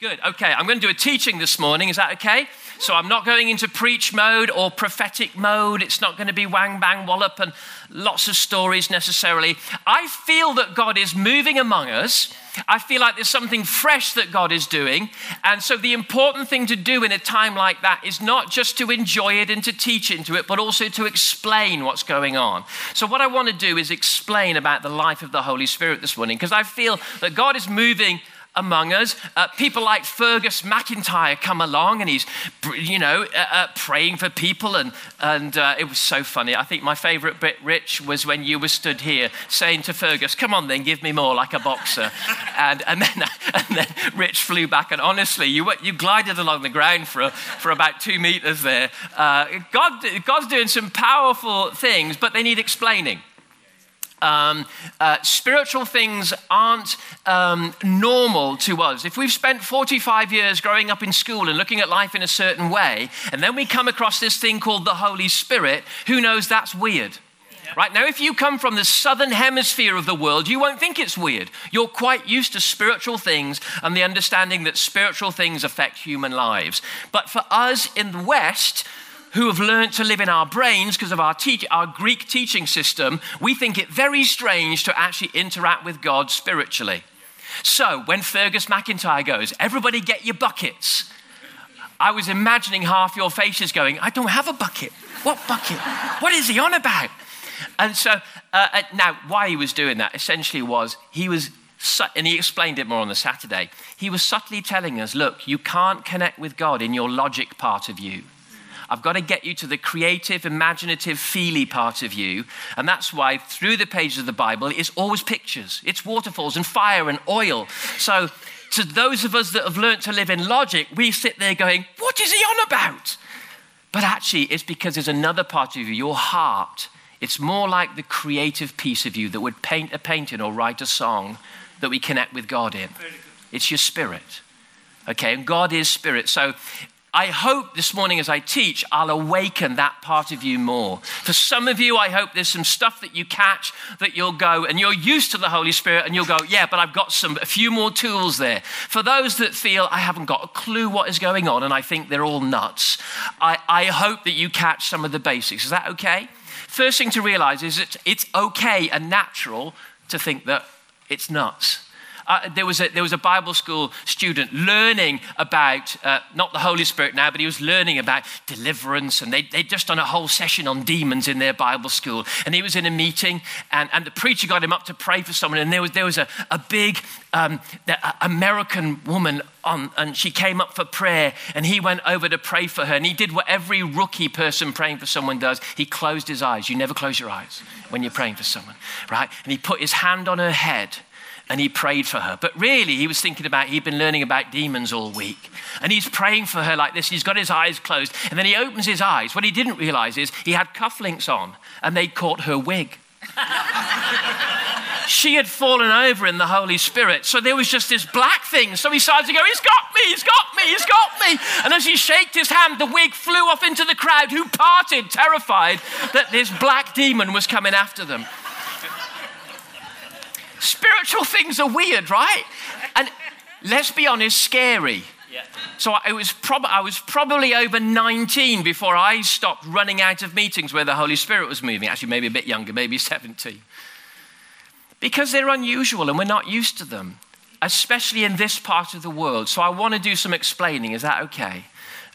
Good. Okay, I'm going to do a teaching this morning. Is that okay? So I'm not going into preach mode or prophetic mode. It's not going to be wang bang wallop and lots of stories necessarily. I feel that God is moving among us. I feel like there's something fresh that God is doing. And so the important thing to do in a time like that is not just to enjoy it and to teach into it, but also to explain what's going on. So what I want to do is explain about the life of the Holy Spirit this morning because I feel that God is moving among us. Uh, people like Fergus McIntyre come along and he's, you know, uh, uh, praying for people. And, and uh, it was so funny. I think my favorite bit, Rich, was when you were stood here saying to Fergus, come on then, give me more like a boxer. and, and, then, and then Rich flew back. And honestly, you, you glided along the ground for, for about two meters there. Uh, God, God's doing some powerful things, but they need explaining. Um, uh, spiritual things aren't um, normal to us. If we've spent 45 years growing up in school and looking at life in a certain way, and then we come across this thing called the Holy Spirit, who knows that's weird? Right now, if you come from the southern hemisphere of the world, you won't think it's weird. You're quite used to spiritual things and the understanding that spiritual things affect human lives. But for us in the West, who have learned to live in our brains because of our, teach, our Greek teaching system, we think it very strange to actually interact with God spiritually. So when Fergus McIntyre goes, everybody get your buckets. I was imagining half your faces going, I don't have a bucket. What bucket? What is he on about? And so, uh, uh now, why he was doing that essentially was he was, and he explained it more on the Saturday, he was subtly telling us, look, you can't connect with God in your logic part of you. I've got to get you to the creative, imaginative, feely part of you. And that's why through the pages of the Bible, it's always pictures, it's waterfalls and fire and oil. So, to those of us that have learned to live in logic, we sit there going, What is he on about? But actually, it's because there's another part of you, your heart. It's more like the creative piece of you that would paint a painting or write a song that we connect with God in. It's your spirit. Okay, and God is spirit. So I hope this morning as I teach, I'll awaken that part of you more. For some of you, I hope there's some stuff that you catch that you'll go and you're used to the Holy Spirit and you'll go, yeah, but I've got some, a few more tools there. For those that feel I haven't got a clue what is going on and I think they're all nuts, I, I hope that you catch some of the basics. Is that okay? First thing to realize is that it's okay and natural to think that it's nuts uh, there, was a, there was a Bible school student learning about, uh, not the Holy Spirit now, but he was learning about deliverance. And they, they'd just done a whole session on demons in their Bible school. And he was in a meeting, and, and the preacher got him up to pray for someone. And there was, there was a, a big um, American woman on, and she came up for prayer, and he went over to pray for her. And he did what every rookie person praying for someone does he closed his eyes. You never close your eyes when you're praying for someone, right? And he put his hand on her head and he prayed for her. But really, he was thinking about, he'd been learning about demons all week. And he's praying for her like this. He's got his eyes closed. And then he opens his eyes. What he didn't realize is he had cufflinks on and they caught her wig. she had fallen over in the Holy Spirit. So there was just this black thing. So he started to go, He's got me, he's got me, he's got me. And as he shaked his hand, the wig flew off into the crowd who parted, terrified that this black demon was coming after them. Spiritual things are weird, right? And let's be honest, scary. Yeah. So I was, prob- I was probably over 19 before I stopped running out of meetings where the Holy Spirit was moving. Actually, maybe a bit younger, maybe 17. Because they're unusual and we're not used to them, especially in this part of the world. So I want to do some explaining. Is that okay?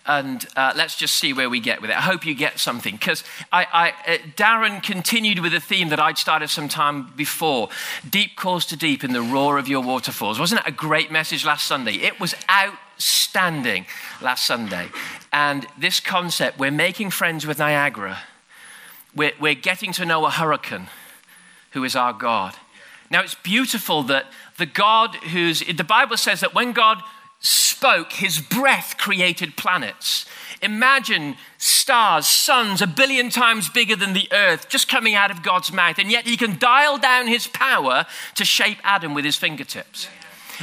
And uh, let's just see where we get with it. I hope you get something because I, I, uh, Darren continued with a theme that I'd started some time before deep calls to deep in the roar of your waterfalls. Wasn't that a great message last Sunday? It was outstanding last Sunday. And this concept we're making friends with Niagara, we're, we're getting to know a hurricane who is our God. Now, it's beautiful that the God who's, the Bible says that when God spoke, his breath created planets. Imagine stars, suns a billion times bigger than the earth just coming out of God's mouth, and yet he can dial down his power to shape Adam with his fingertips.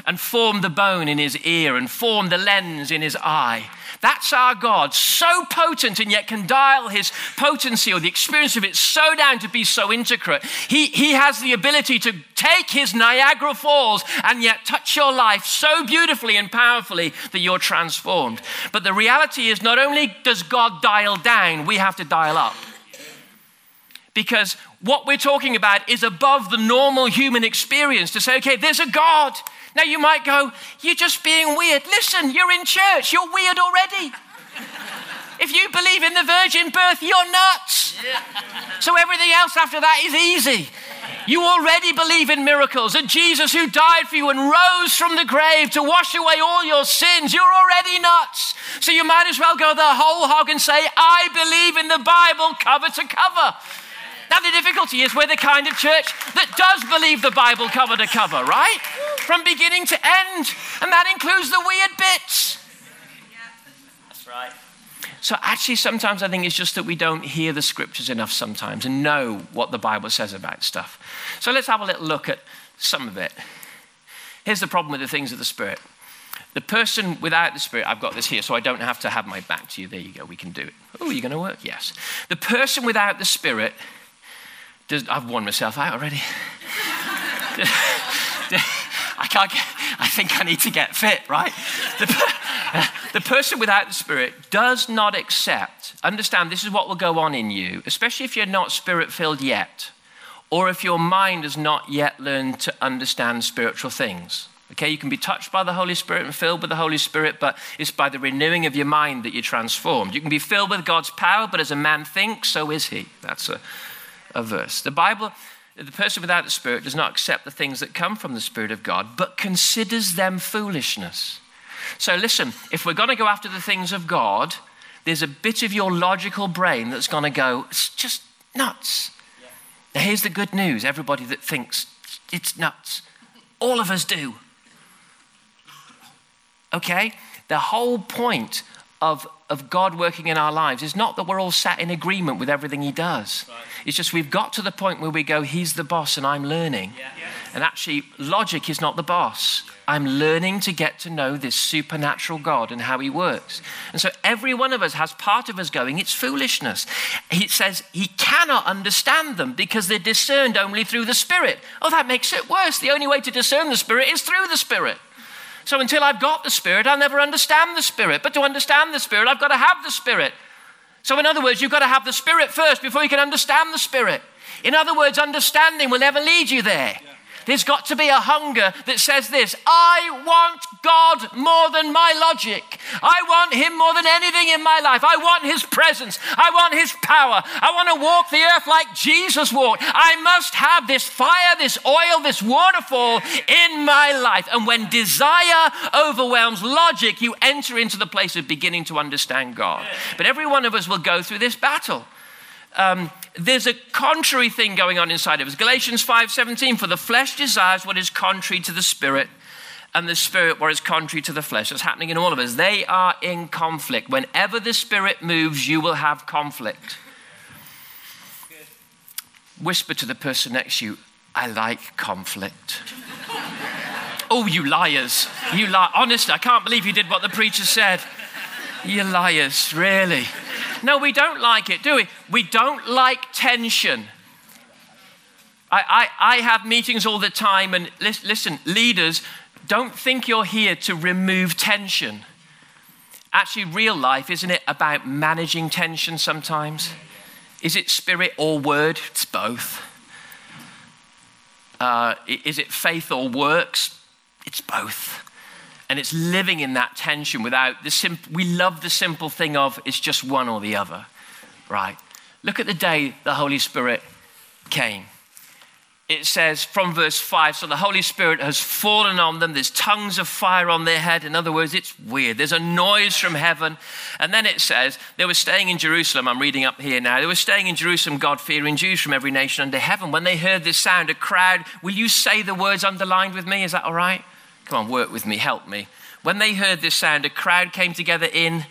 and form the bone in his ear and form the lens in his eye. That's our God, so potent and yet can dial his potency or the experience of it so down to be so intricate. He, he has the ability to take his Niagara Falls and yet touch your life so beautifully and powerfully that you're transformed. But the reality is, not only does God dial down, we have to dial up. Because what we're talking about is above the normal human experience to say, okay, there's a God. Now you might go, you're just being weird. Listen, you're in church, you're weird already. if you believe in the virgin birth, you're nuts. So everything else after that is easy. You already believe in miracles and Jesus who died for you and rose from the grave to wash away all your sins. You're already nuts. So you might as well go the whole hog and say, I believe in the Bible cover to cover. Now, the difficulty is we're the kind of church that does believe the Bible cover to cover, right? From beginning to end. And that includes the weird bits. That's right. So, actually, sometimes I think it's just that we don't hear the scriptures enough sometimes and know what the Bible says about stuff. So, let's have a little look at some of it. Here's the problem with the things of the Spirit. The person without the Spirit, I've got this here, so I don't have to have my back to you. There you go, we can do it. Oh, you're going to work? Yes. The person without the Spirit does, I've worn myself out already. I can't get, I think I need to get fit, right? The, the person without the Spirit does not accept, understand this is what will go on in you, especially if you're not spirit filled yet, or if your mind has not yet learned to understand spiritual things. Okay, you can be touched by the Holy Spirit and filled with the Holy Spirit, but it's by the renewing of your mind that you're transformed. You can be filled with God's power, but as a man thinks, so is he. That's a, a verse. The Bible, the person without the Spirit does not accept the things that come from the Spirit of God, but considers them foolishness. So listen, if we're going to go after the things of God, there's a bit of your logical brain that's going to go, it's just nuts. Yeah. Now, here's the good news everybody that thinks it's nuts, all of us do. Okay? The whole point of, of God working in our lives is not that we're all sat in agreement with everything He does. Right. It's just we've got to the point where we go, He's the boss and I'm learning. Yeah. And actually, logic is not the boss. I'm learning to get to know this supernatural God and how He works. And so every one of us has part of us going, it's foolishness. He says he cannot understand them because they're discerned only through the Spirit. Oh, that makes it worse. The only way to discern the Spirit is through the Spirit. So until I've got the Spirit, I'll never understand the Spirit. But to understand the Spirit, I've got to have the Spirit. So, in other words, you've got to have the Spirit first before you can understand the Spirit. In other words, understanding will never lead you there. Yeah. There's got to be a hunger that says this I want God more than my logic. I want Him more than anything in my life. I want His presence. I want His power. I want to walk the earth like Jesus walked. I must have this fire, this oil, this waterfall in my life. And when desire overwhelms logic, you enter into the place of beginning to understand God. But every one of us will go through this battle. Um, there's a contrary thing going on inside of us. Galatians 5:17 for the flesh desires what is contrary to the spirit and the spirit what is contrary to the flesh. That's happening in all of us. They are in conflict. Whenever the spirit moves, you will have conflict. Whisper to the person next to you, I like conflict. oh, you liars. You lie. Honestly, I can't believe you did what the preacher said. You liars, really. No, we don't like it, do we? We don't like tension. I, I, I have meetings all the time, and listen, leaders, don't think you're here to remove tension. Actually, real life, isn't it about managing tension sometimes? Is it spirit or word? It's both. Uh, is it faith or works? It's both. And it's living in that tension without the simple, we love the simple thing of it's just one or the other, right? Look at the day the Holy Spirit came. It says from verse 5 so the Holy Spirit has fallen on them. There's tongues of fire on their head. In other words, it's weird. There's a noise from heaven. And then it says they were staying in Jerusalem. I'm reading up here now. They were staying in Jerusalem, God fearing Jews from every nation under heaven. When they heard this sound, a crowd, will you say the words underlined with me? Is that all right? Come on, work with me, help me. When they heard this sound, a crowd came together in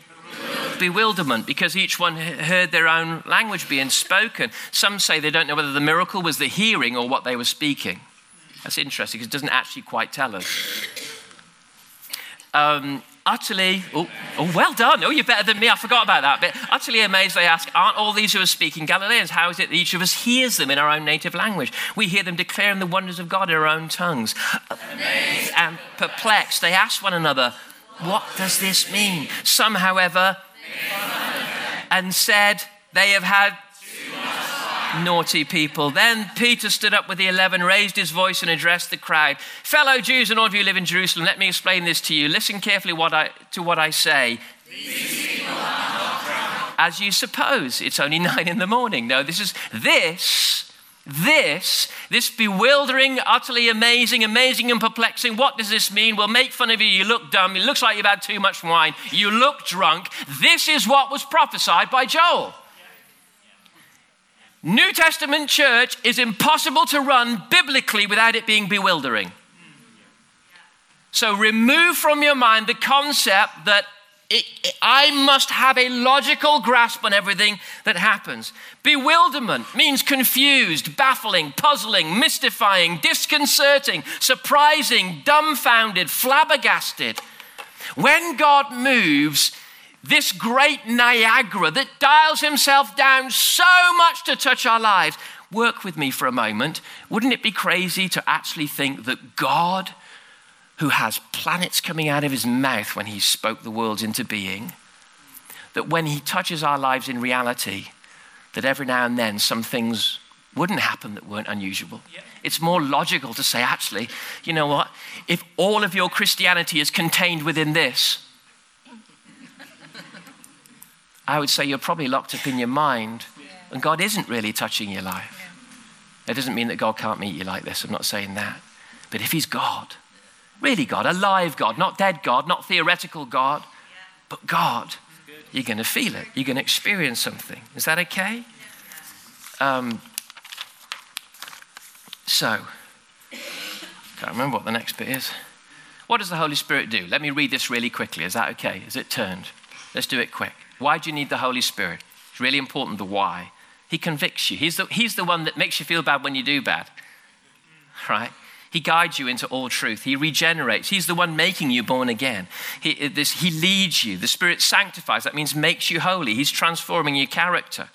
bewilderment because each one heard their own language being spoken. Some say they don't know whether the miracle was the hearing or what they were speaking. That's interesting because it doesn't actually quite tell us. um, utterly, oh, oh, well done. Oh, you're better than me. I forgot about that bit. Utterly amazed, they ask, Aren't all these who are speaking Galileans? How is it that each of us hears them in our own native language? We hear them declaring the wonders of God in our own tongues. Amazed and perplexed, they ask one another, What does this mean? Some, however, and said, They have had naughty people. Then Peter stood up with the eleven, raised his voice, and addressed the crowd. Fellow Jews and all of you live in Jerusalem, let me explain this to you. Listen carefully what I, to what I say. As you suppose, it's only nine in the morning. No, this is this, this, this bewildering, utterly amazing, amazing and perplexing. What does this mean? We'll make fun of you. You look dumb. It looks like you've had too much wine. You look drunk. This is what was prophesied by Joel. New Testament church is impossible to run biblically without it being bewildering. So remove from your mind the concept that it, it, I must have a logical grasp on everything that happens. Bewilderment means confused, baffling, puzzling, mystifying, disconcerting, surprising, dumbfounded, flabbergasted. When God moves, this great Niagara that dials himself down so much to touch our lives. Work with me for a moment. Wouldn't it be crazy to actually think that God, who has planets coming out of his mouth when he spoke the worlds into being, that when he touches our lives in reality, that every now and then some things wouldn't happen that weren't unusual. It's more logical to say, actually, you know what? If all of your Christianity is contained within this, I would say you're probably locked up in your mind and God isn't really touching your life. It doesn't mean that God can't meet you like this. I'm not saying that. But if He's God, really God, alive God, not dead God, not theoretical God, but God, you're going to feel it. You're going to experience something. Is that okay? Um, so, can't remember what the next bit is. What does the Holy Spirit do? Let me read this really quickly. Is that okay? Is it turned? Let's do it quick. Why do you need the Holy Spirit? It's really important the why. He convicts you. He's the, he's the one that makes you feel bad when you do bad. Right? He guides you into all truth. He regenerates. He's the one making you born again. He, this, he leads you. The Spirit sanctifies. That means makes you holy. He's transforming your character.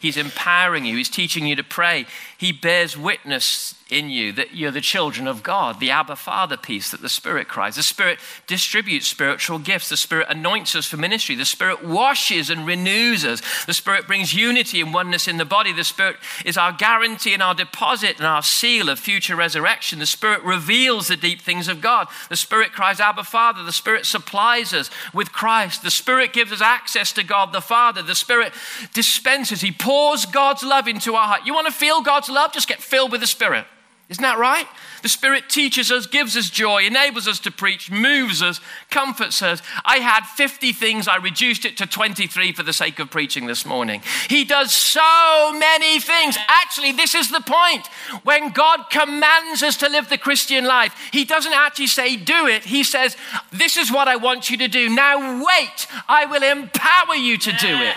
He's empowering you. He's teaching you to pray. He bears witness in you that you're the children of God, the Abba Father piece that the Spirit cries. The Spirit distributes spiritual gifts. The Spirit anoints us for ministry. The Spirit washes and renews us. The Spirit brings unity and oneness in the body. The Spirit is our guarantee and our deposit and our seal of future resurrection. The Spirit reveals the deep things of God. The Spirit cries, Abba Father. The Spirit supplies us with Christ. The Spirit gives us access to God the Father. The Spirit dispenses, He pours God's love into our heart. You want to feel God's love? Just get filled with the Spirit. Isn't that right? The Spirit teaches us, gives us joy, enables us to preach, moves us, comforts us. I had 50 things, I reduced it to 23 for the sake of preaching this morning. He does so many things. Actually, this is the point. When God commands us to live the Christian life, He doesn't actually say, do it. He says, this is what I want you to do. Now wait, I will empower you to do it.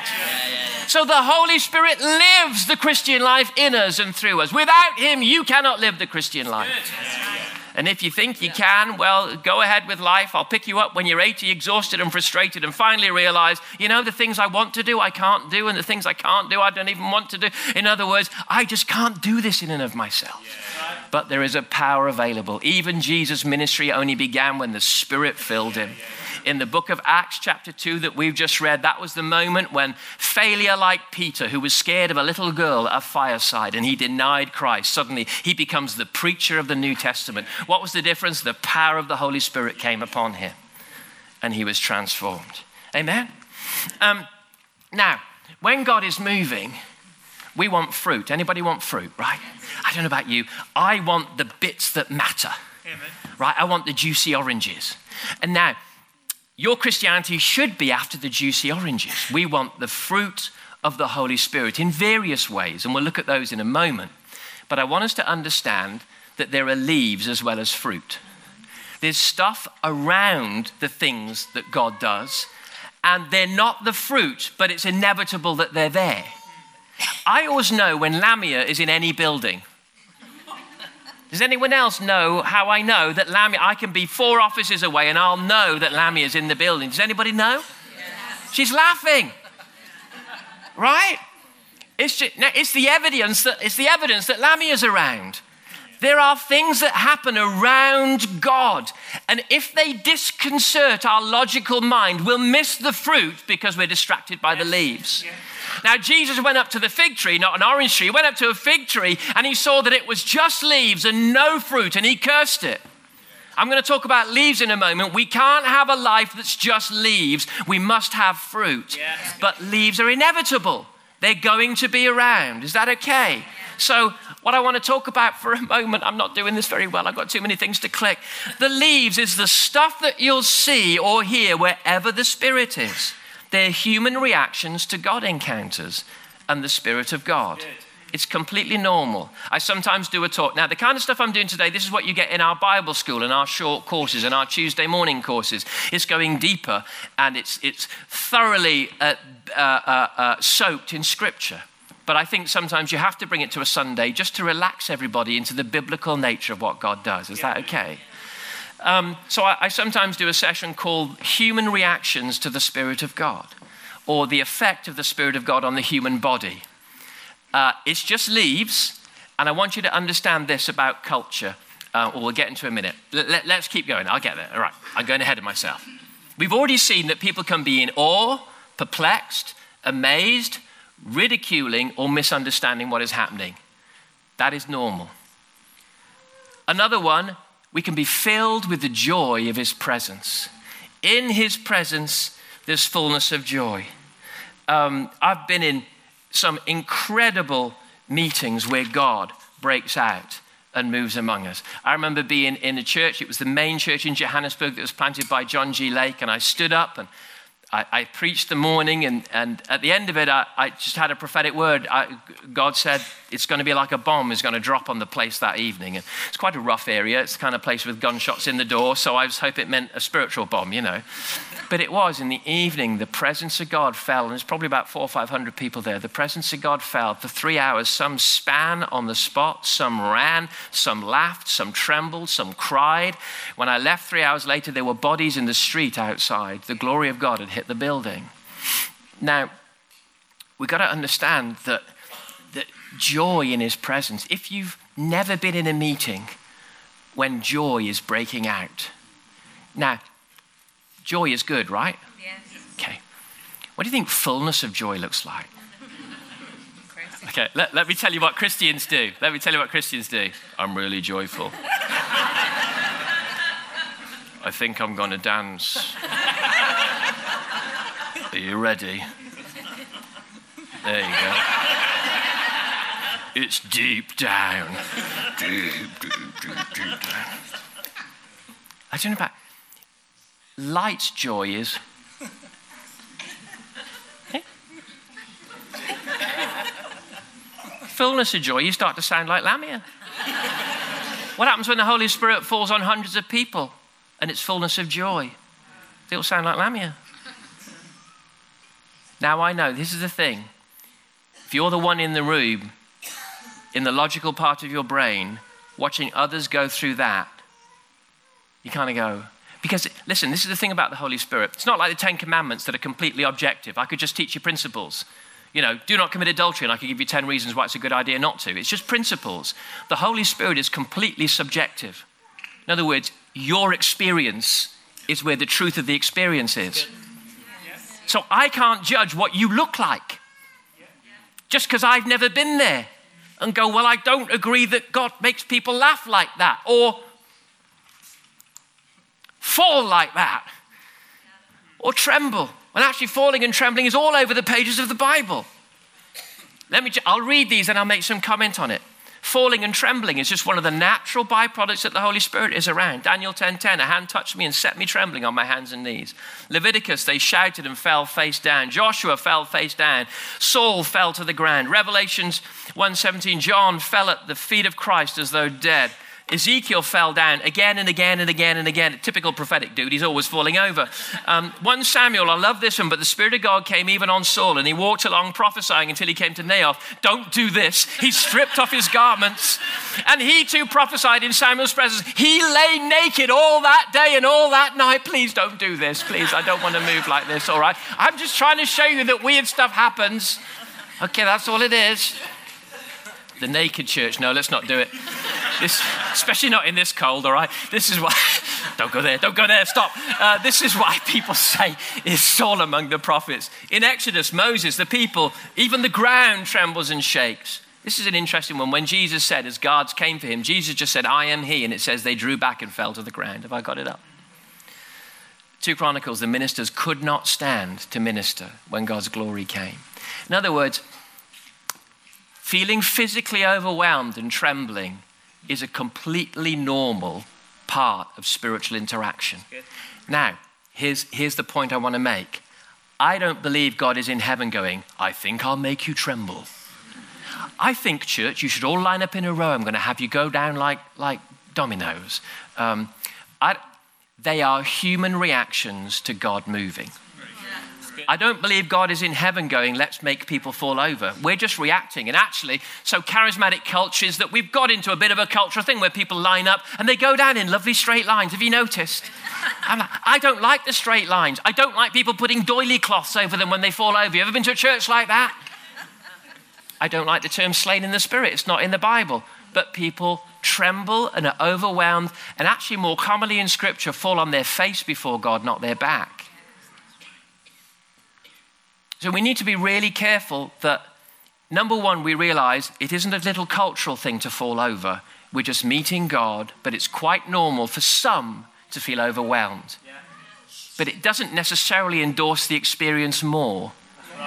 So the Holy Spirit lives the Christian life in us and through us. Without Him, you cannot live the Christian life. And if you think you can, well, go ahead with life. I'll pick you up when you're 80, exhausted and frustrated, and finally realize, you know, the things I want to do, I can't do, and the things I can't do, I don't even want to do. In other words, I just can't do this in and of myself. But there is a power available. Even Jesus' ministry only began when the Spirit filled him in the book of Acts, chapter 2, that we've just read, that was the moment when failure like Peter, who was scared of a little girl at a fireside and he denied Christ, suddenly he becomes the preacher of the New Testament. What was the difference? The power of the Holy Spirit came upon him and he was transformed. Amen? Um, now, when God is moving, we want fruit. Anybody want fruit, right? I don't know about you. I want the bits that matter. Amen. Right? I want the juicy oranges. And now, your Christianity should be after the juicy oranges. We want the fruit of the Holy Spirit in various ways, and we'll look at those in a moment. But I want us to understand that there are leaves as well as fruit. There's stuff around the things that God does, and they're not the fruit, but it's inevitable that they're there. I always know when Lamia is in any building. Does anyone else know how I know that Lamia, I can be four offices away and I'll know that Lamia is in the building? Does anybody know? Yes. She's laughing. Right? It's, just, it's, the evidence that, it's the evidence that Lamia's around. There are things that happen around God. And if they disconcert our logical mind, we'll miss the fruit because we're distracted by the leaves. Now, Jesus went up to the fig tree, not an orange tree. He went up to a fig tree and he saw that it was just leaves and no fruit, and he cursed it. I'm going to talk about leaves in a moment. We can't have a life that's just leaves. We must have fruit. But leaves are inevitable, they're going to be around. Is that okay? So, what I want to talk about for a moment, I'm not doing this very well, I've got too many things to click. The leaves is the stuff that you'll see or hear wherever the Spirit is. They're human reactions to God encounters and the Spirit of God. It's completely normal. I sometimes do a talk. Now, the kind of stuff I'm doing today, this is what you get in our Bible school and our short courses and our Tuesday morning courses. It's going deeper and it's, it's thoroughly uh, uh, uh, uh soaked in Scripture. But I think sometimes you have to bring it to a Sunday just to relax everybody into the biblical nature of what God does. Is that okay? Um, so I, I sometimes do a session called Human Reactions to the Spirit of God, or the effect of the Spirit of God on the human body. Uh, it's just leaves, and I want you to understand this about culture. Uh, we'll get into a minute. Let, us let, keep going. I'll get there. All right, I'm going ahead of myself. We've already seen that people can be in awe, perplexed, amazed, ridiculing, or misunderstanding what is happening. That is normal. Another one, we can be filled with the joy of His presence. In His presence, there's fullness of joy. Um, I've been in some incredible meetings where God breaks out and moves among us. I remember being in a church, it was the main church in Johannesburg that was planted by John G. Lake, and I stood up and I, I, preached the morning, and, and at the end of it, I, I just had a prophetic word. I, God said it's going to be like a bomb is going to drop on the place that evening. And it's quite a rough area. It's the kind of place with gunshots in the door, so I was hoping it meant a spiritual bomb, you know. But it was in the evening, the presence of God fell, and there's probably about four or five hundred people there. The presence of God fell for three hours. Some span on the spot, some ran, some laughed, some trembled, some cried. When I left three hours later, there were bodies in the street outside. The glory of God had hit the building. Now, we've got to understand that, that joy in His presence, if you've never been in a meeting when joy is breaking out, now, Joy is good, right? Yes. Okay. What do you think fullness of joy looks like? Okay, let, let me tell you what Christians do. Let me tell you what Christians do. I'm really joyful. I think I'm going to dance. Are you ready? There you go. It's deep down. Deep, deep, deep, deep down. I don't know about light joy is. Fullness of joy, you start to sound like Lamia. what happens when the Holy Spirit falls on hundreds of people and it's fullness of joy? It'll sound like Lamia. Now I know, this is the thing. If you're the one in the room, in the logical part of your brain, watching others go through that, you kind of go, because, listen, this is the thing about the Holy Spirit. It's not like the Ten Commandments that are completely objective. I could just teach you principles. You know, do not commit adultery, and I could give you 10 reasons why it's a good idea not to. It's just principles. The Holy Spirit is completely subjective. In other words, your experience is where the truth of the experience is. So I can't judge what you look like just because I've never been there and go, well, I don't agree that God makes people laugh like that. Or fall like that or tremble. When actually falling and trembling is all over the pages of the Bible. Let me, I'll read these and I'll make some comment on it. Falling and trembling is just one of the natural byproducts that the Holy Spirit is around. Daniel 10:10, 10, a hand touched me and set me trembling on my hands and knees. Leviticus, they shouted and fell face down. Joshua fell face down. Saul fell to the ground. Revelations 1:17, John fell at the feet of Christ as though dead. Ezekiel fell down again and again and again and again. Typical prophetic dude, he's always falling over. Um, 1 Samuel, I love this one, but the Spirit of God came even on Saul and he walked along prophesying until he came to Naioth. Don't do this. He stripped off his garments and he too prophesied in Samuel's presence. He lay naked all that day and all that night. Please don't do this. Please, I don't want to move like this, all right? I'm just trying to show you that weird stuff happens. Okay, that's all it is. The naked church. No, let's not do it. This, especially not in this cold, all right? This is why, don't go there, don't go there, stop. Uh, this is why people say, is Saul among the prophets? In Exodus, Moses, the people, even the ground trembles and shakes. This is an interesting one. When Jesus said, as guards came for him, Jesus just said, I am he, and it says they drew back and fell to the ground. Have I got it up? 2 Chronicles, the ministers could not stand to minister when God's glory came. In other words, feeling physically overwhelmed and trembling is a completely normal part of spiritual interaction. Now, here's, here's the point I want to make. I don't believe God is in heaven going, I think I'll make you tremble. I think, church, you should all line up in a row. I'm going to have you go down like, like dominoes. Um, I, they are human reactions to God moving. I don't believe God is in heaven going, let's make people fall over. We're just reacting. And actually, so charismatic cultures that we've got into a bit of a cultural thing where people line up and they go down in lovely straight lines. Have you noticed? Like, I don't like the straight lines. I don't like people putting doily cloths over them when they fall over. You ever been to a church like that? I don't like the term slain in the spirit. It's not in the Bible. But people tremble and are overwhelmed, and actually, more commonly in Scripture, fall on their face before God, not their back. So we need to be really careful that, number one, we realize it isn't a little cultural thing to fall over. We're just meeting God, but it's quite normal for some to feel overwhelmed. But it doesn't necessarily endorse the experience more.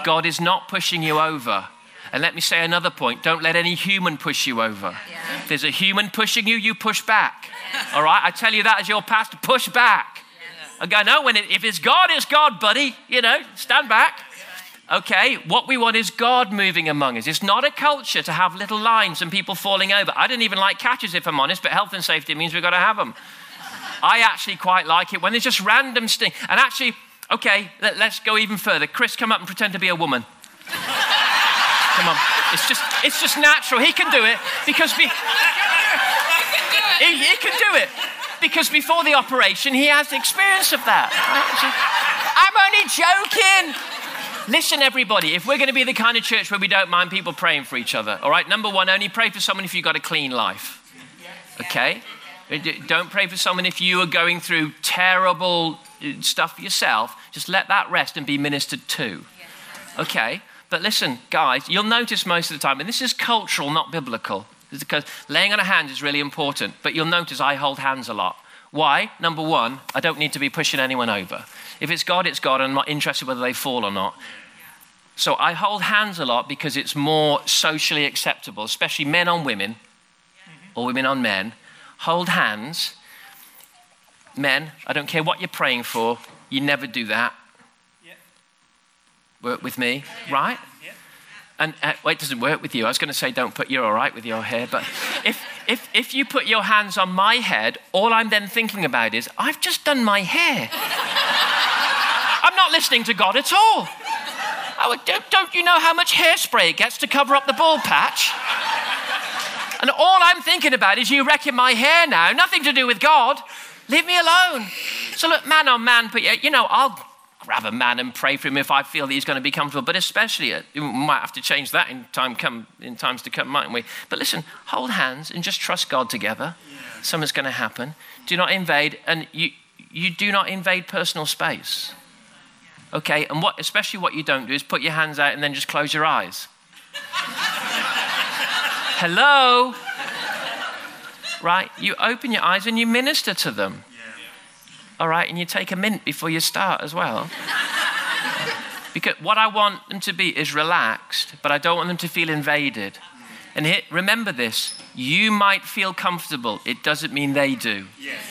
God is not pushing you over. And let me say another point don't let any human push you over. Yeah. If there's a human pushing you, you push back. Yeah. All right? I tell you that as your pastor, push back. Yeah. I go, no, when it, if it's God, it's God, buddy. You know, stand back. Okay, what we want is God moving among us. It's not a culture to have little lines and people falling over. I don't even like catches, if I'm honest, but health and safety means we've got to have them. I actually quite like it when there's just random sting. And actually, okay, let, us go even further. Chris, come up and pretend to be a woman. come on. It's just, it's just natural. He can do it because be, he, he can do it because before the operation, he has experience of that. I'm only joking. Listen, everybody, if we're going to be the kind of church where we don't mind people praying for each other, all right, number one, only pray for someone if you've got a clean life. Okay? Don't pray for someone if you are going through terrible uh, stuff yourself. Just let that rest and be ministered to. Okay? But listen, guys, you'll notice most of the time, and this is cultural, not biblical, because laying on a hand is really important. But you'll notice I hold hands a lot. Why? Number one, I don't need to be pushing anyone over. If it's God, it's God. I'm not interested whether they fall or not. So I hold hands a lot because it's more socially acceptable, especially men on women or women on men. Hold hands. Men, I don't care what you're praying for, you never do that. Work with me, right? And uh, well, it doesn't work with you. I was going to say, don't put you're all right with your hair, but if, if, if you put your hands on my head, all I'm then thinking about is, I've just done my hair. I'm not listening to God at all. Would, don't, don't you know how much hairspray it gets to cover up the bald patch? And all I'm thinking about is you wrecking my hair now. Nothing to do with God. Leave me alone. So look, man on man, but you know, I'll grab a man and pray for him if I feel that he's going to be comfortable. But especially, uh, we might have to change that in time come in times to come, mightn't we? But listen, hold hands and just trust God together. Yeah. Something's going to happen. Do not invade, and you you do not invade personal space. Okay, and what, especially what you don't do is put your hands out and then just close your eyes. Hello? Right? You open your eyes and you minister to them. All right, and you take a mint before you start as well. because what I want them to be is relaxed, but I don't want them to feel invaded. And here, remember this you might feel comfortable, it doesn't mean they do. Yes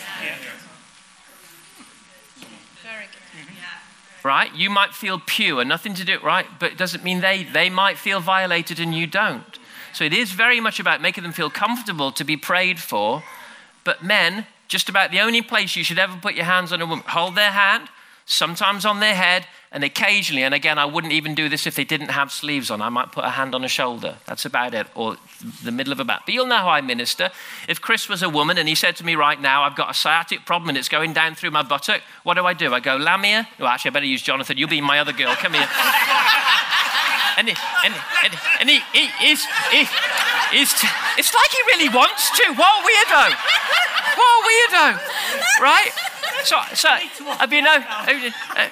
right? You might feel pure, nothing to do, right? But it doesn't mean they, they might feel violated and you don't. So it is very much about making them feel comfortable to be prayed for, But men, just about the only place you should ever put your hands on a woman, hold their hand, sometimes on their head, and occasionally, and again, I wouldn't even do this if they didn't have sleeves on. I might put a hand on a shoulder. That's about it, or the middle of a back. But you'll know how I minister. If Chris was a woman and he said to me right now, I've got a sciatic problem and it's going down through my buttock, what do I do? I go, Lamia? Well, actually, I better use Jonathan. You'll be my other girl. Come here. and, he, and, and, and he, he, he's, he, he's, it's like he really wants to. What a weirdo. What a weirdo. Right? So, so have you know? Uh,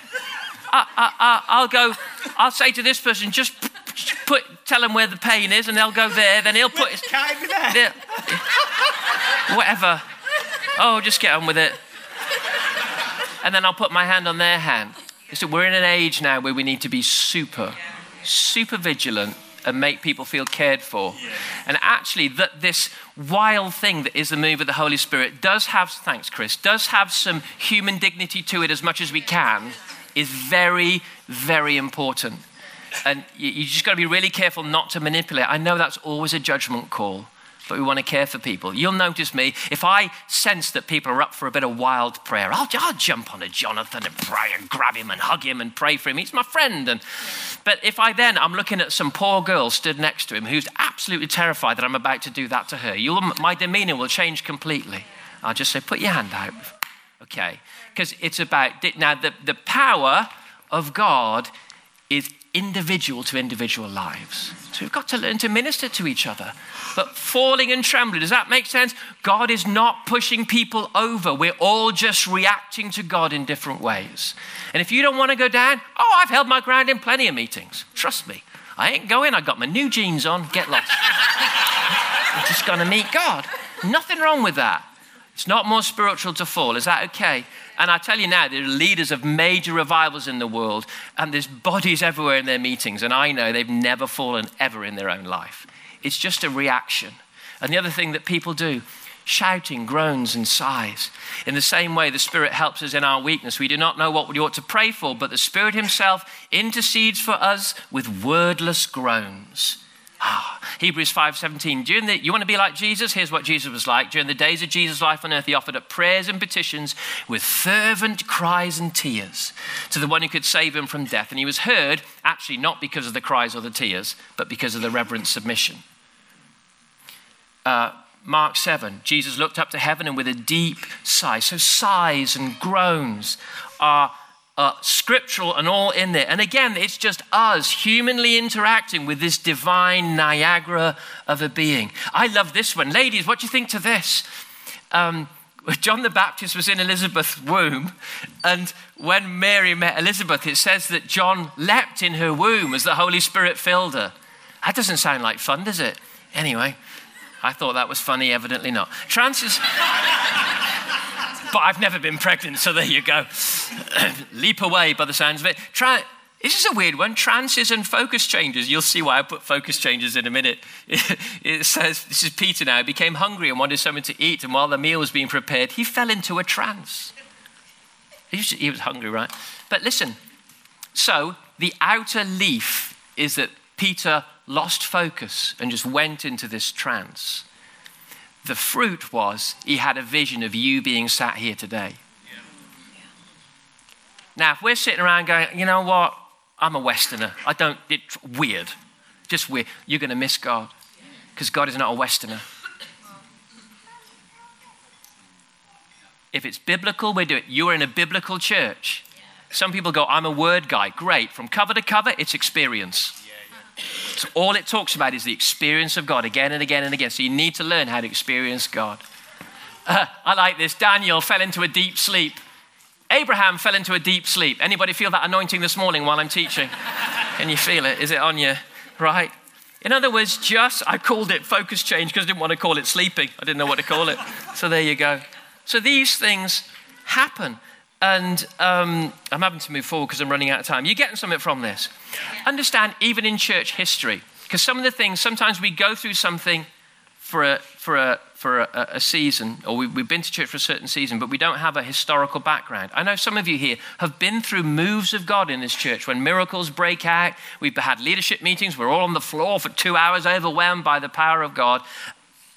I, I'll go, I'll say to this person, just put, tell him where the pain is, and they'll go there. Then he'll put his. Can't be there. Whatever. Oh, just get on with it. And then I'll put my hand on their hand. So we're in an age now where we need to be super, super vigilant and make people feel cared for. And actually, that this wild thing that is the move of the Holy Spirit does have, thanks, Chris, does have some human dignity to it as much as we can is very, very important. And you, you just got to be really careful not to manipulate. I know that's always a judgment call, but we want to care for people. You'll notice me, if I sense that people are up for a bit of wild prayer, I'll, I'll jump on a Jonathan and pray and grab him and hug him and pray for him. He's my friend. And, but if I then, I'm looking at some poor girl stood next to him who's absolutely terrified that I'm about to do that to her, you'll, my demeanor will change completely. I'll just say, put your hand out. Okay because it's about now the, the power of God is individual to individual lives. So we've got to learn to minister to each other. But falling and trembling, does that make sense? God is not pushing people over. We're all just reacting to God in different ways. And if you don't want to go down, oh, I've held my ground in plenty of meetings. Trust me. I ain't going. I got my new jeans on. Get lost. I'm just going to meet God. Nothing wrong with that. It's not more spiritual to fall. Is that okay? And I tell you now, there are leaders of major revivals in the world, and there's bodies everywhere in their meetings, and I know they've never fallen ever in their own life. It's just a reaction. And the other thing that people do, shouting, groans, and sighs. In the same way, the Spirit helps us in our weakness. We do not know what we ought to pray for, but the Spirit Himself intercedes for us with wordless groans. Hebrews 5:17. During the, you want to be like Jesus? Here's what Jesus was like. During the days of Jesus' life on earth, he offered up prayers and petitions with fervent cries and tears to the one who could save him from death. And he was heard, actually, not because of the cries or the tears, but because of the reverent submission. Uh, Mark 7, Jesus looked up to heaven and with a deep sigh. So sighs and groans are uh, scriptural and all in there. And again, it's just us humanly interacting with this divine Niagara of a being. I love this one. Ladies, what do you think to this? Um, John the Baptist was in Elizabeth's womb, and when Mary met Elizabeth, it says that John leapt in her womb as the Holy Spirit filled her. That doesn't sound like fun, does it? Anyway, I thought that was funny, evidently not. Trances but I've never been pregnant, so there you go. Leap away by the sounds of it. Try, this is a weird one. Trances and focus changes. You'll see why I put focus changes in a minute. It, says, this is Peter now, he became hungry and wanted something to eat. And while the meal was being prepared, he fell into a trance. He was, he was hungry, right? But listen, so the outer leaf is that Peter lost focus and just went into this trance. The fruit was he had a vision of you being sat here today. Now, if we're sitting around going, you know what, I'm a Westerner, I don't, it's weird, just weird, you're going to miss God because God is not a Westerner. If it's biblical, we do it. You're in a biblical church. Some people go, I'm a word guy. Great. From cover to cover, it's experience. So all it talks about is the experience of God again and again and again. So you need to learn how to experience God. Uh, I like this. Daniel fell into a deep sleep. Abraham fell into a deep sleep. Anybody feel that anointing this morning while I'm teaching? Can you feel it? Is it on you? Right? In other words, just, I called it focus change because I didn't want to call it sleeping. I didn't know what to call it. So there you go. So these things happen. And um, I'm having to move forward because I'm running out of time. You're getting something from this. Understand, even in church history, because some of the things, sometimes we go through something for a, for a, for a, a season, or we, have been to church for a certain season, but we don't have a historical background. I know some of you here have been through moves of God in this church when miracles break out. We've had leadership meetings, we're all on the floor for two hours, overwhelmed by the power of God.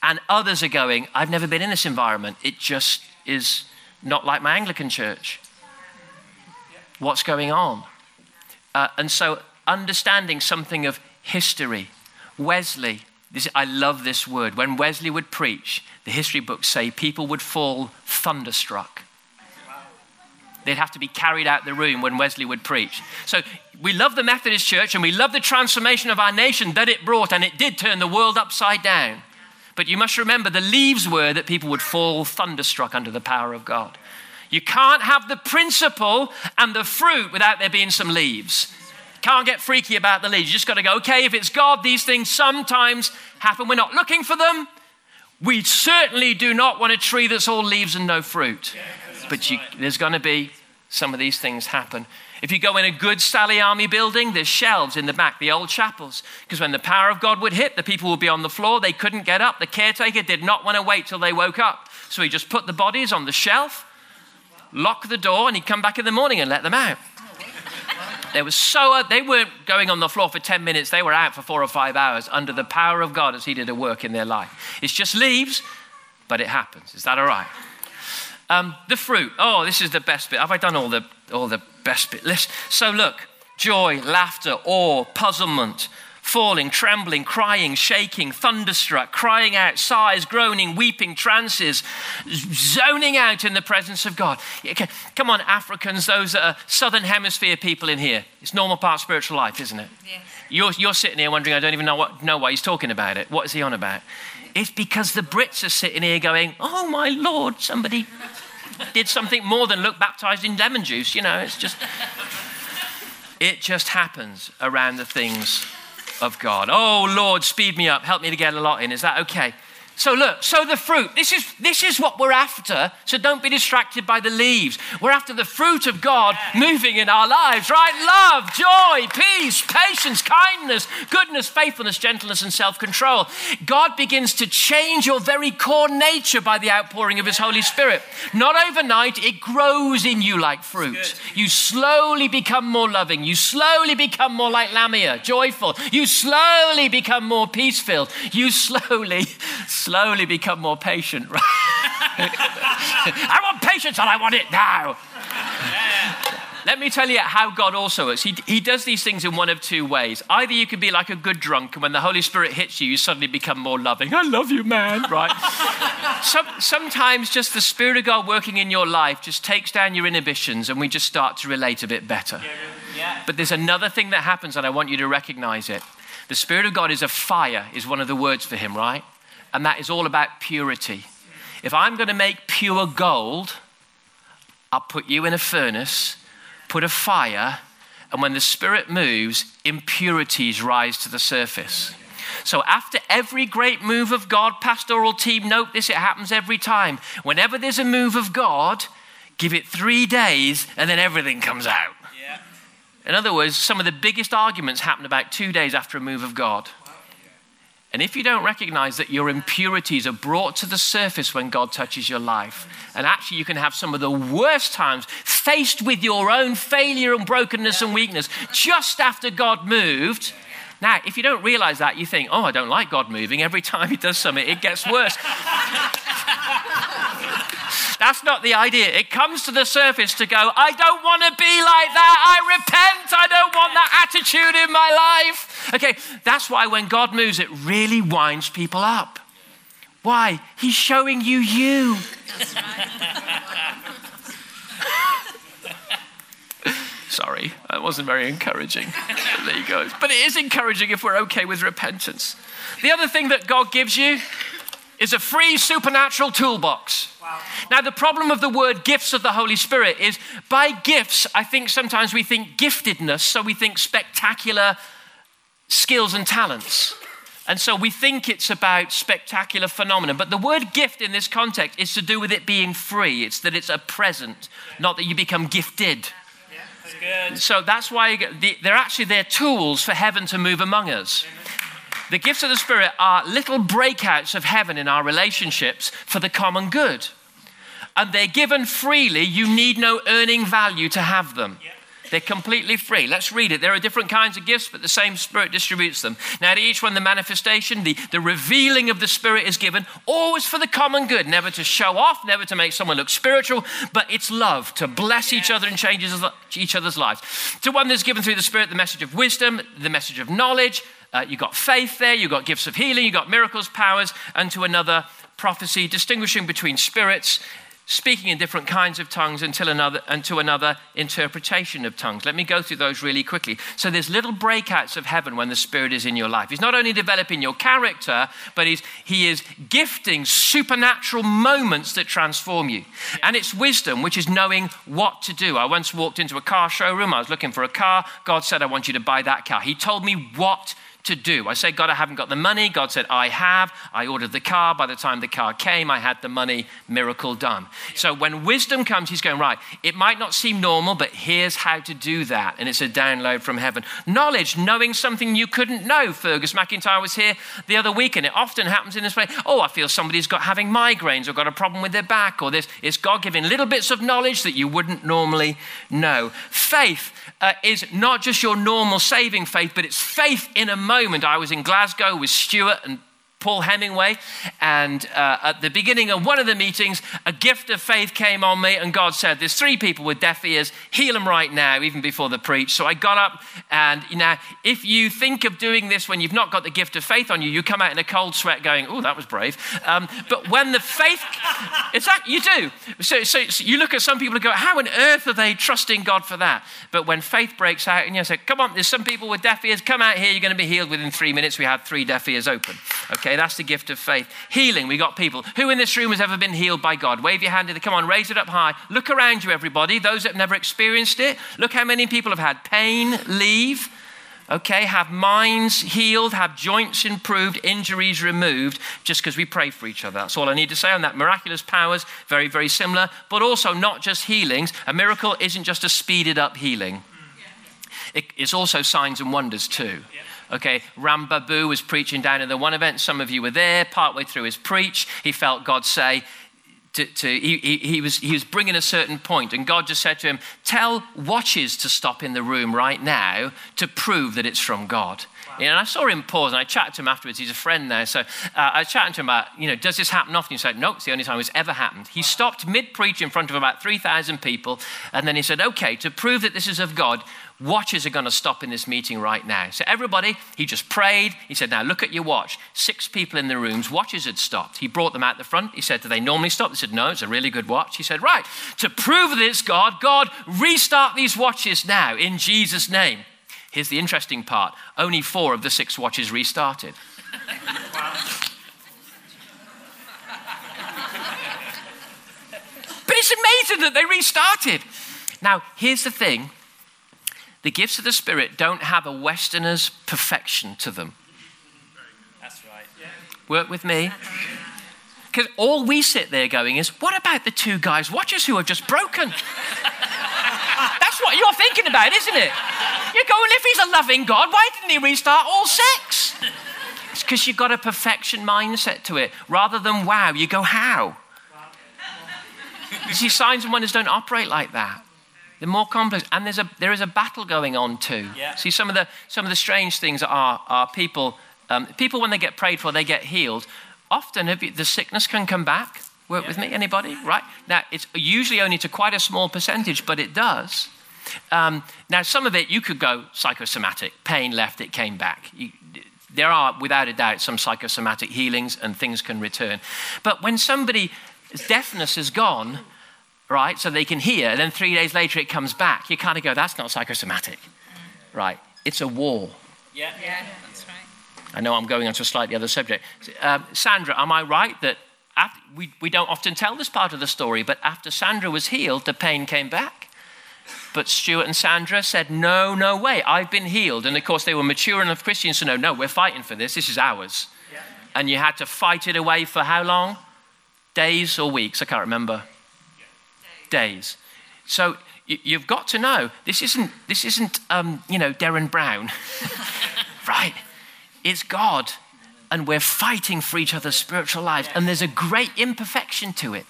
And others are going, I've never been in this environment. It just is not like my Anglican church. What's going on? Uh, and so, understanding something of history. Wesley, this, I love this word. When Wesley would preach, the history books say people would fall thunderstruck. They'd have to be carried out the room when Wesley would preach. So we love the Methodist Church and we love the transformation of our nation that it brought, and it did turn the world upside down. But you must remember the leaves were that people would fall thunderstruck under the power of God. You can't have the principle and the fruit without there being some leaves. Can't get freaky about the leaves. You just got to go, okay, if it's God, these things sometimes happen. We're not looking for them. We certainly do not want a tree that's all leaves and no fruit. But you, there's going to be some of these things happen. If you go in a good Sally Army building, there's shelves in the back, the old chapels. Because when the power of God would hit, the people would be on the floor. They couldn't get up. The caretaker did not want to wait till they woke up. So he just put the bodies on the shelf, lock the door, and he'd come back in the morning and let them out. They were so they weren't going on the floor for 10 minutes, they were out for four or five hours under the power of God as He did a work in their life. It's just leaves, but it happens. Is that all right? Um, the fruit. Oh, this is the best bit. Have I done all the, all the best bit? Listen. So look joy, laughter, awe, puzzlement, falling, trembling, crying, shaking, thunderstruck, crying out, sighs, groaning, weeping, trances, zoning out in the presence of God. Come on, Africans, those are southern hemisphere people in here. It's normal part of spiritual life, isn't it? Yeah. You're, you're sitting here wondering, I don't even know, what, know why he's talking about it. What is he on about? It's because the Brits are sitting here going, oh my Lord, somebody did something more than look baptized in lemon juice. You know, it's just, it just happens around the things of God. Oh Lord, speed me up, help me to get a lot in. Is that okay? So look, so the fruit. This is this is what we're after. So don't be distracted by the leaves. We're after the fruit of God moving in our lives, right? Love, joy, peace, patience, kindness, goodness, faithfulness, gentleness, and self-control. God begins to change your very core nature by the outpouring of His Holy Spirit. Not overnight, it grows in you like fruit. You slowly become more loving. You slowly become more like Lamia, joyful. You slowly become more peace-filled. You slowly slowly become more patient, right? I want patience and I want it now. Let me tell you how God also works. He, he does these things in one of two ways. Either you can be like a good drunk, and when the Holy Spirit hits you, you suddenly become more loving. I love you, man, right? Some, sometimes just the Spirit of God working in your life just takes down your inhibitions, and we just start to relate a bit better. Yeah. But there's another thing that happens, and I want you to recognize it. The Spirit of God is a fire, is one of the words for Him, right? And that is all about purity. If I'm going to make pure gold, I'll put you in a furnace, put a fire, and when the Spirit moves, impurities rise to the surface. So, after every great move of God, pastoral team, note this, it happens every time. Whenever there's a move of God, give it three days and then everything comes out. Yeah. In other words, some of the biggest arguments happen about two days after a move of God. And if you don't recognize that your impurities are brought to the surface when God touches your life, and actually you can have some of the worst times faced with your own failure and brokenness and weakness just after God moved. Now, if you don't realize that, you think, oh, I don't like God moving. Every time He does something, it gets worse. That's not the idea. It comes to the surface to go, I don't want to be like that. I repent. I don't want that attitude in my life. Okay, that's why when God moves, it really winds people up. Why? He's showing you you. Sorry, that wasn't very encouraging. there you go. But it is encouraging if we're okay with repentance. The other thing that God gives you is a free supernatural toolbox. Now, the problem of the word gifts of the Holy Spirit is by gifts, I think sometimes we think giftedness, so we think spectacular skills and talents. And so we think it's about spectacular phenomena. But the word gift in this context is to do with it being free. It's that it's a present, not that you become gifted. Yeah, that's so that's why they're actually they're tools for heaven to move among us. The gifts of the Spirit are little breakouts of heaven in our relationships for the common good. And they're given freely. You need no earning value to have them. They're completely free. Let's read it. There are different kinds of gifts, but the same Spirit distributes them. Now, to each one, the manifestation, the, the revealing of the Spirit is given, always for the common good, never to show off, never to make someone look spiritual, but it's love, to bless each other and change each other's lives. To one that's given through the Spirit, the message of wisdom, the message of knowledge. Uh, you've got faith there, you've got gifts of healing, you've got miracles, powers, and to another, prophecy, distinguishing between spirits speaking in different kinds of tongues until another, to another interpretation of tongues. Let me go through those really quickly. So there's little breakouts of heaven when the Spirit is in your life. He's not only developing your character, but he's, he is gifting supernatural moments that transform you. And it's wisdom, which is knowing what to do. I once walked into a car showroom. I was looking for a car. God said, I want you to buy that car. He told me what to do. I say, God, I haven't got the money. God said, I have. I ordered the car. By the time the car came, I had the money. Miracle done. So when wisdom comes, he's going, right, it might not seem normal, but here's how to do that. And it's a download from heaven. Knowledge, knowing something you couldn't know. Fergus McIntyre was here the other week, and it often happens in this way. Oh, I feel somebody's got having migraines or got a problem with their back or this. It's God giving little bits of knowledge that you wouldn't normally know. Faith uh, is not just your normal saving faith, but it's faith in a moment. I was in Glasgow with Stuart and Paul Hemingway. And uh, at the beginning of one of the meetings, a gift of faith came on me, and God said, There's three people with deaf ears, heal them right now, even before the preach. So I got up, and you know, if you think of doing this when you've not got the gift of faith on you, you come out in a cold sweat going, Oh, that was brave. Um, but when the faith, it's that you do. So, so, so, you look at some people and go, How on earth are they trusting God for that? But when faith breaks out, and you say, Come on, there's some people with deaf ears, come out here, you're going to be healed within three minutes. We had three deaf ears open. Okay. Okay, that's the gift of faith. Healing, we got people. Who in this room has ever been healed by God? Wave your hand. In the, come on, raise it up high. Look around you, everybody. Those that have never experienced it. Look how many people have had pain leave. Okay, have minds healed, have joints improved, injuries removed, just because we pray for each other. That's all I need to say on that. Miraculous powers, very, very similar, but also not just healings. A miracle isn't just a speeded up healing, it's also signs and wonders too. Okay, Ram Babu was preaching down at the one event. Some of you were there. Partway through his preach, he felt God say, to, to, he, he, he, was, he was bringing a certain point, and God just said to him, Tell watches to stop in the room right now to prove that it's from God. Wow. You know, and I saw him pause, and I chatted to him afterwards. He's a friend there. So uh, I was chatting to him about, you know, does this happen often? He said, No, it's the only time it's ever happened. He stopped mid preach in front of about 3,000 people, and then he said, Okay, to prove that this is of God, Watches are going to stop in this meeting right now. So, everybody, he just prayed. He said, Now look at your watch. Six people in the rooms, watches had stopped. He brought them out the front. He said, Do they normally stop? They said, No, it's a really good watch. He said, Right, to prove this, God, God, restart these watches now in Jesus' name. Here's the interesting part only four of the six watches restarted. but it's amazing that they restarted. Now, here's the thing the gifts of the Spirit don't have a Westerner's perfection to them. That's right. Work with me. Because all we sit there going is, what about the two guys watchers who are just broken? That's what you're thinking about, isn't it? You're going, if he's a loving God, why didn't he restart all six? It's because you've got a perfection mindset to it. Rather than wow, you go, how? You see, signs and wonders don't operate like that. They're more complex, and there's a, there is a battle going on too. Yeah. See, some of the, some of the strange things are, are people, um, people when they get prayed for, they get healed. Often you, the sickness can come back. Work yeah. with me, anybody? Right? Now, it's usually only to quite a small percentage, but it does. Um, now, some of it you could go psychosomatic, pain left, it came back. You, there are, without a doubt, some psychosomatic healings and things can return. But when somebody's deafness is gone, right? So they can hear, and then three days later it comes back. You kind of go, that's not psychosomatic, right? It's a war. Yeah, yeah, that's right. I know I'm going on to a slightly other subject. Um, Sandra, am I right that after, we, we don't often tell this part of the story, but after Sandra was healed, the pain came back? But Stuart and Sandra said, No, no way, I've been healed. And of course, they were mature enough Christians to know, No, we're fighting for this, this is ours. Yeah. And you had to fight it away for how long? Days or weeks? I can't remember days. So you've got to know this isn't, this isn't um, you know, Derren Brown, right? It's God. And we're fighting for each other's spiritual lives. And there's a great imperfection to it.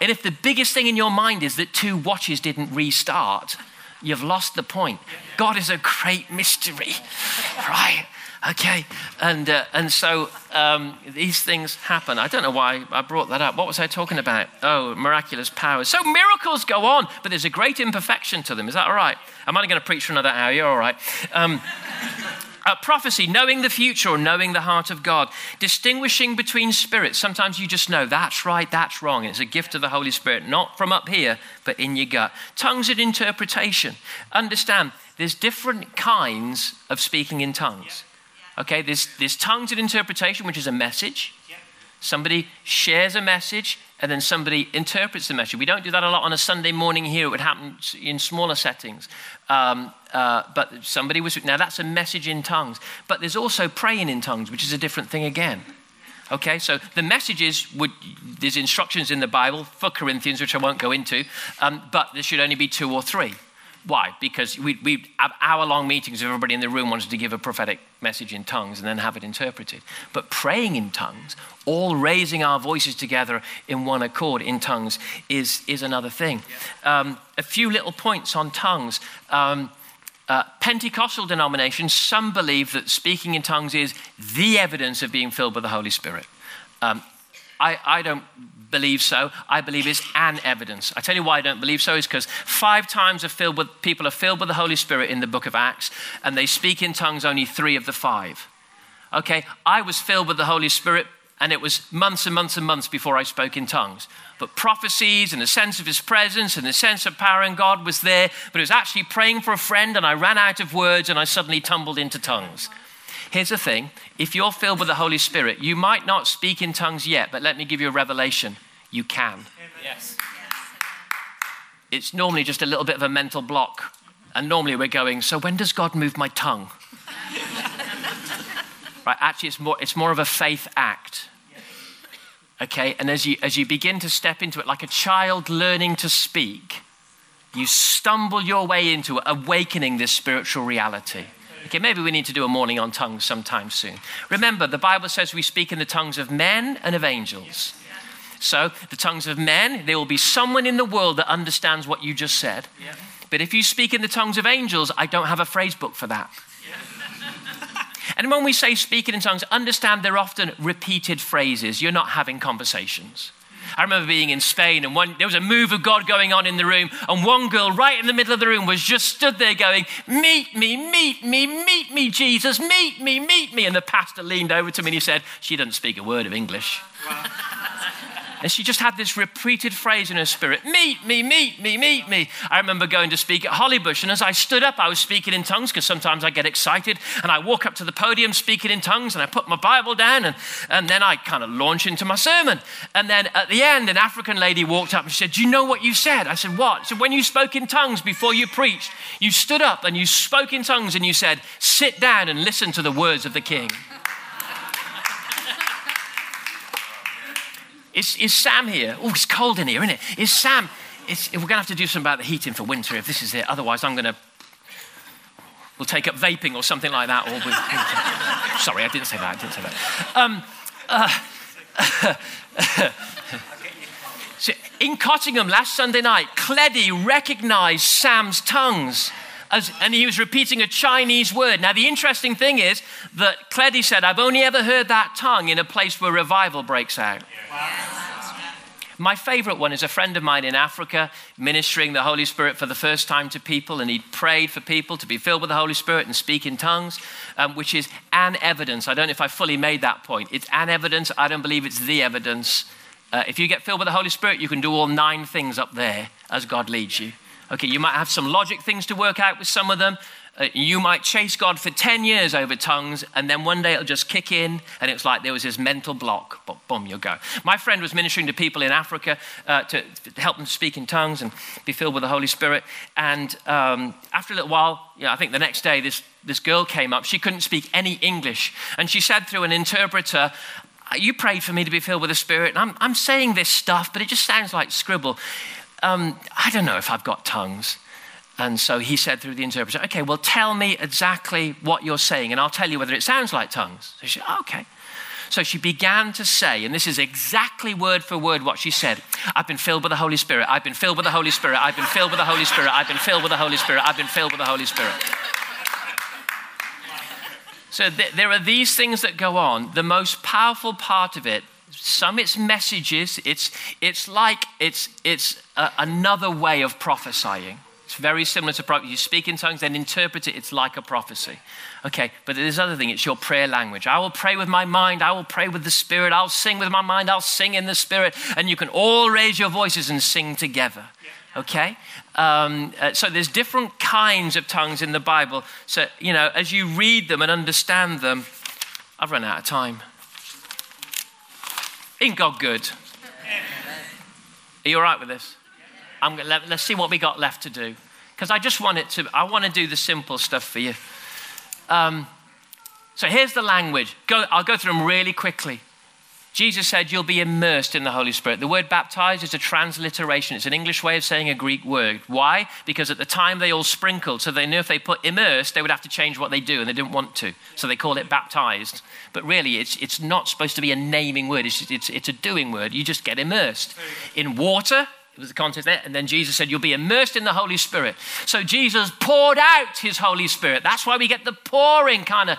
And if the biggest thing in your mind is that two watches didn't restart, you've lost the point. God is a great mystery, right? Okay, and uh, and so um, these things happen. I don't know why I brought that up. What was I talking about? Oh, miraculous powers. So miracles go on, but there's a great imperfection to them. Is that all right? I'm only going to preach for another hour. You're all right. Um, prophecy, knowing the future or knowing the heart of God. Distinguishing between spirits. Sometimes you just know that's right, that's wrong. It's a gift of the Holy Spirit, not from up here, but in your gut. Tongues and interpretation. Understand, there's different kinds of speaking in tongues. Okay, there's, there's tongues and interpretation, which is a message. Somebody shares a message and then somebody interprets the message. We don't do that a lot on a Sunday morning here. It would happen in smaller settings. Um, uh, but somebody was, now that's a message in tongues. But there's also praying in tongues, which is a different thing again. Okay, so the messages would, there's instructions in the Bible for Corinthians, which I won't go into, um, but there should only be two or three. Why? Because we, we have hour long meetings if everybody in the room wanted to give a prophetic message in tongues and then have it interpreted. But praying in tongues, all raising our voices together in one accord in tongues, is, is another thing. Um, a few little points on tongues. Um, uh, Pentecostal denominations, some believe that speaking in tongues is the evidence of being filled with the Holy Spirit. Um, I, I, don't believe so. I believe it's an evidence. I tell you why I don't believe so is because five times are filled with, people are filled with the Holy Spirit in the book of Acts, and they speak in tongues only three of the five. Okay, I was filled with the Holy Spirit, and it was months and months and months before I spoke in tongues. But prophecies and a sense of His presence and the sense of power in God was there, but it was actually praying for a friend, and I ran out of words, and I suddenly tumbled into tongues. Here's the thing if you're filled with the Holy Spirit, you might not speak in tongues yet, but let me give you a revelation. You can. Yes. It's normally just a little bit of a mental block. And normally we're going, so when does God move my tongue? right, actually, it's more, it's more of a faith act. Okay, and as you, as you begin to step into it like a child learning to speak, you stumble your way into awakening this spiritual reality. Okay, maybe we need to do a morning on tongues sometime soon. Remember, the Bible says we speak in the tongues of men and of angels. So, the tongues of men, there will be someone in the world that understands what you just said. But if you speak in the tongues of angels, I don't have a phrase book for that. and when we say speaking in tongues, understand they're often repeated phrases. You're not having conversations. I remember being in Spain and one, there was a move of God going on in the room, and one girl right in the middle of the room was just stood there going, Meet me, meet me, meet me, Jesus, meet me, meet me. And the pastor leaned over to me and he said, She doesn't speak a word of English. Wow. And she just had this repeated phrase in her spirit Meet me, meet me, meet me. I remember going to speak at Hollybush, and as I stood up, I was speaking in tongues because sometimes I get excited. And I walk up to the podium speaking in tongues, and I put my Bible down, and, and then I kind of launch into my sermon. And then at the end, an African lady walked up and she said, Do you know what you said? I said, What? So when you spoke in tongues before you preached, you stood up and you spoke in tongues and you said, Sit down and listen to the words of the king. Is, is Sam here? Oh, it's cold in here, isn't it? Is Sam? It's, we're going to have to do something about the heating for winter if this is it. Otherwise, I'm going to. We'll take up vaping or something like that. Or we'll, sorry, I didn't say that. I didn't say that. Um, uh, so in Cottingham last Sunday night, Cleddie recognized Sam's tongues. As, and he was repeating a Chinese word. Now, the interesting thing is that Cleddie said, I've only ever heard that tongue in a place where revival breaks out. My favorite one is a friend of mine in Africa ministering the Holy Spirit for the first time to people, and he prayed for people to be filled with the Holy Spirit and speak in tongues, um, which is an evidence. I don't know if I fully made that point. It's an evidence. I don't believe it's the evidence. Uh, if you get filled with the Holy Spirit, you can do all nine things up there as God leads you. Okay, you might have some logic things to work out with some of them. Uh, you might chase God for 10 years over tongues, and then one day it'll just kick in, and it's like there was this mental block. Boom, you'll go. My friend was ministering to people in Africa uh, to, to, help them speak in tongues and be filled with the Holy Spirit. And um, after a little while, you know, I think the next day, this, this girl came up. She couldn't speak any English. And she said through an interpreter, You prayed for me to be filled with the Spirit. And I'm, I'm saying this stuff, but it just sounds like scribble um, I don't know if I've got tongues. And so he said through the interpreter, okay, well, tell me exactly what you're saying, and I'll tell you whether it sounds like tongues. So she said, oh, okay. So she began to say, and this is exactly word for word what she said I've been filled with the Holy Spirit. I've been filled with the Holy Spirit. I've been filled with the Holy Spirit. I've been filled with the Holy Spirit. I've been filled with the Holy Spirit. So th- there are these things that go on. The most powerful part of it, some it's messages. It's it's like it's it's a, another way of prophesying. It's very similar to prophecy. You speak in tongues, then interpret it. It's like a prophecy. Okay, but there's other thing. It's your prayer language. I will pray with my mind. I will pray with the Spirit. I'll sing with my mind. I'll sing in the Spirit. And you can all raise your voices and sing together. Okay? Um, uh, so there's different kinds of tongues in the Bible. So, you know, as you read them and understand them, I've run out of time. Ain't God good? Are you all right with this? I'm gonna, let, us see what we got left to do. Because I just want it to, I want to do the simple stuff for you. Um, so here's the language. Go, I'll go through them really quickly. Jesus said, You'll be immersed in the Holy Spirit. The word baptized is a transliteration. It's an English way of saying a Greek word. Why? Because at the time they all sprinkled, so they knew if they put immersed, they would have to change what they do, and they didn't want to. So they called it baptized. But really, it's, it's not supposed to be a naming word, it's, it's, it's a doing word. You just get immersed. In water, it was the context there. And then Jesus said, You'll be immersed in the Holy Spirit. So Jesus poured out his Holy Spirit. That's why we get the pouring kind of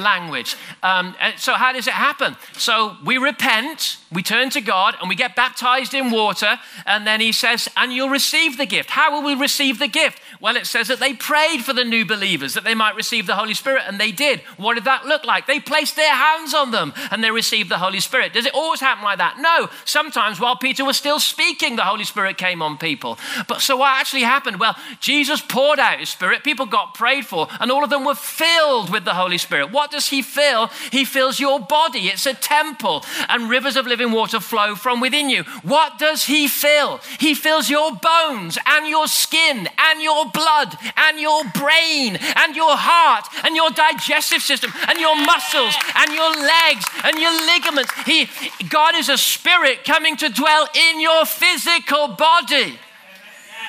language. Um, so, how does it happen? So, we repent, we turn to God, and we get baptized in water. And then he says, And you'll receive the gift. How will we receive the gift? Well, it says that they prayed for the new believers that they might receive the Holy Spirit, and they did. What did that look like? They placed their hands on them and they received the Holy Spirit. Does it always happen like that? No. Sometimes while Peter was still speaking, the Holy Spirit came on people. But so what actually happened? Well, Jesus poured out his Spirit, people got prayed for, and all of them were filled with the Holy Spirit. What does he fill? He fills your body. It's a temple, and rivers of living water flow from within you. What does he fill? He fills your bones and your skin and your blood and your brain and your heart and your digestive system and your muscles and your legs and your ligaments. He, God is a spirit coming to dwell in your physical body.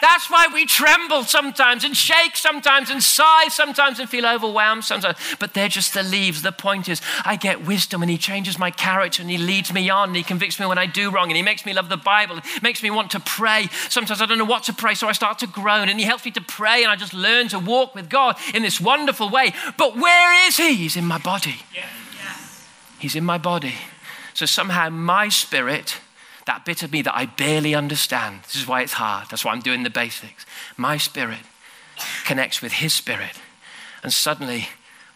That's why we tremble sometimes and shake sometimes and sigh sometimes and feel overwhelmed sometimes. But they're just the leaves. The point is, I get wisdom and He changes my character and He leads me on and He convicts me when I do wrong and He makes me love the Bible. He makes me want to pray. Sometimes I don't know what to pray, so I start to groan and He helps me to pray and I just learn to walk with God in this wonderful way. But where is He? He's in my body. He's in my body. So somehow my spirit that bit of me that I barely understand. This is why it's hard. That's why I'm doing the basics. My spirit connects with his spirit. And suddenly,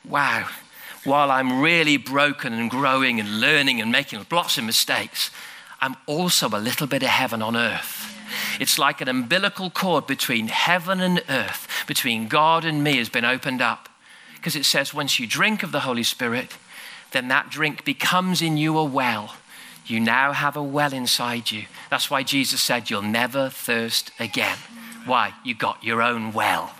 wow, while I'm really broken and growing and learning and making lots of mistakes, I'm also a little bit of heaven on earth. It's like an umbilical cord between heaven and earth, between God and me, has been opened up. Because it says, once you drink of the Holy Spirit, then that drink becomes in you a well you now have a well inside you. That's why Jesus said, You'll never thirst again. Why? You got your own well.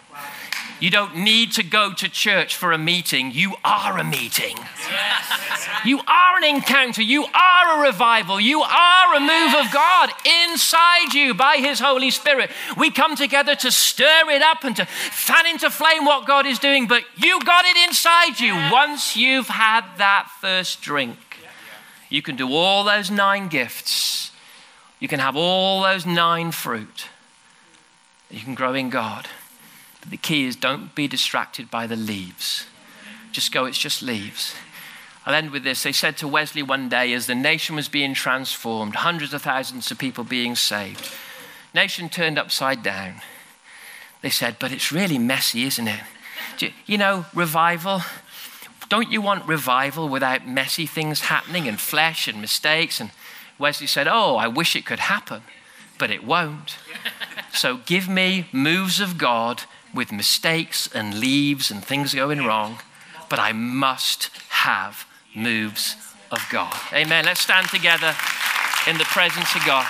You don't need to go to church for a meeting. You are a meeting. You are an encounter. You are a revival. You are a move of God inside you by His Holy Spirit. We come together to stir it up and to fan into flame what God is doing, but you got it inside you once you've had that first drink. You can do all those nine gifts. You can have all those nine fruit. You can grow in God. But the key is don't be distracted by the leaves. Just go, it's just leaves. I'll end with this. They said to Wesley one day, as the nation was being transformed, hundreds of thousands of people being saved, nation turned upside down. They said, but it's really messy, isn't it? You know, revival, don't you want revival without messy things happening and flesh and mistakes? And Wesley said, Oh, I wish it could happen, but it won't. so give me moves of God with mistakes and leaves and things going wrong, but I must have moves of God. Amen. Let's stand together in the presence of God.